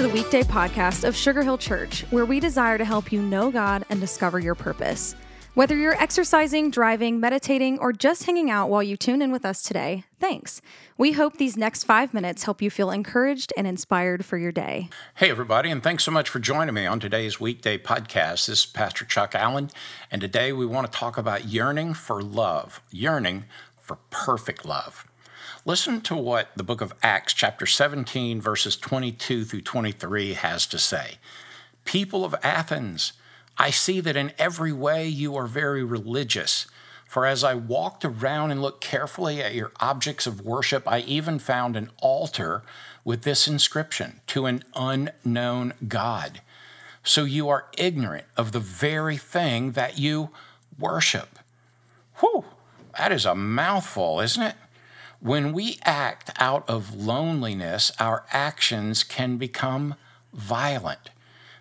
to the weekday podcast of Sugar Hill Church, where we desire to help you know God and discover your purpose. Whether you're exercising, driving, meditating, or just hanging out while you tune in with us today, thanks. We hope these next five minutes help you feel encouraged and inspired for your day. Hey, everybody, and thanks so much for joining me on today's weekday podcast. This is Pastor Chuck Allen, and today we want to talk about yearning for love, yearning for perfect love. Listen to what the book of Acts, chapter 17, verses 22 through 23, has to say. People of Athens, I see that in every way you are very religious. For as I walked around and looked carefully at your objects of worship, I even found an altar with this inscription to an unknown God. So you are ignorant of the very thing that you worship. Whew, that is a mouthful, isn't it? When we act out of loneliness, our actions can become violent.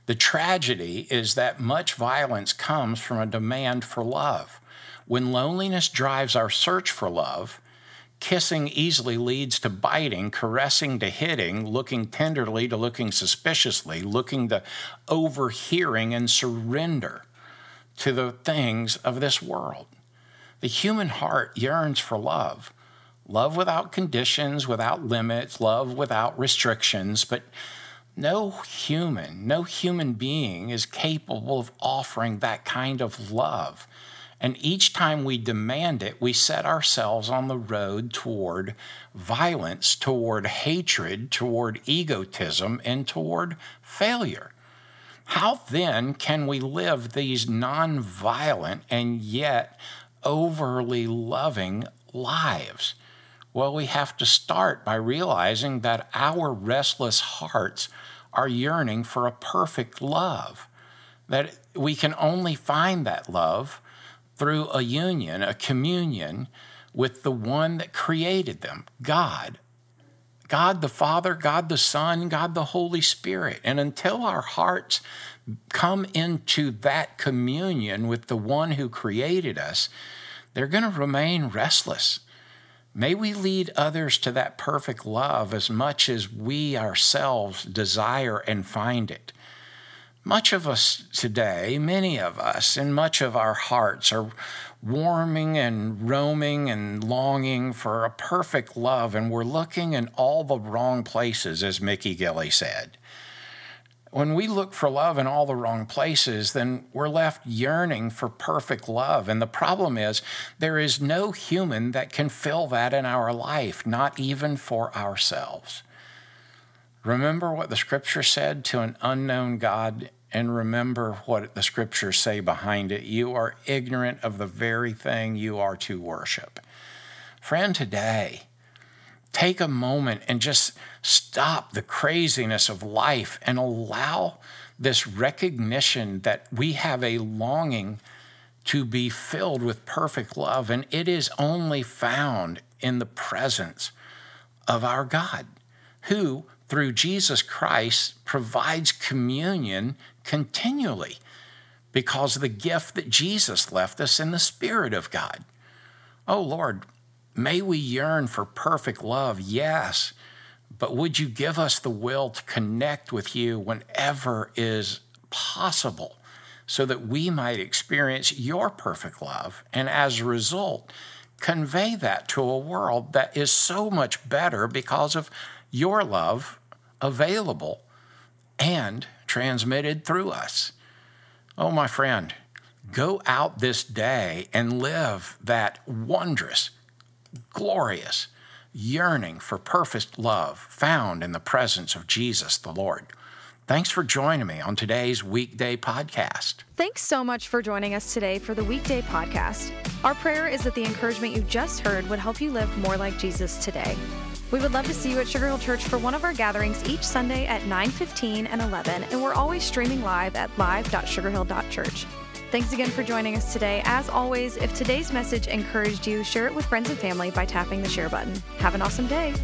The tragedy is that much violence comes from a demand for love. When loneliness drives our search for love, kissing easily leads to biting, caressing to hitting, looking tenderly to looking suspiciously, looking to overhearing and surrender to the things of this world. The human heart yearns for love love without conditions, without limits, love without restrictions, but no human, no human being is capable of offering that kind of love. And each time we demand it, we set ourselves on the road toward violence, toward hatred, toward egotism, and toward failure. How then can we live these nonviolent and yet overly loving lives? Well, we have to start by realizing that our restless hearts are yearning for a perfect love, that we can only find that love through a union, a communion with the one that created them, God. God the Father, God the Son, God the Holy Spirit. And until our hearts come into that communion with the one who created us, they're going to remain restless. May we lead others to that perfect love as much as we ourselves desire and find it. Much of us today, many of us, and much of our hearts are warming and roaming and longing for a perfect love, and we're looking in all the wrong places, as Mickey Gilley said when we look for love in all the wrong places, then we're left yearning for perfect love. And the problem is, there is no human that can fill that in our life, not even for ourselves. Remember what the scripture said to an unknown God, and remember what the scriptures say behind it. You are ignorant of the very thing you are to worship. Friend, today, take a moment and just stop the craziness of life and allow this recognition that we have a longing to be filled with perfect love, and it is only found in the presence of our God, who, through Jesus Christ, provides communion continually because of the gift that Jesus left us in the Spirit of God. Oh Lord, may we yearn for perfect love, yes, but would you give us the will to connect with you whenever is possible so that we might experience your perfect love and as a result convey that to a world that is so much better because of your love available and transmitted through us. Oh, my friend, go out this day and live that wondrous, glorious, yearning for perfect love found in the presence of Jesus the Lord. Thanks for joining me on today's weekday podcast. Thanks so much for joining us today for the weekday podcast. Our prayer is that the encouragement you just heard would help you live more like Jesus today. We would love to see you at Sugar Hill Church for one of our gatherings each Sunday at 9:15 and 11, and we're always streaming live at live.sugarhill.church. Thanks again for joining us today. As always, if today's message encouraged you, share it with friends and family by tapping the share button. Have an awesome day.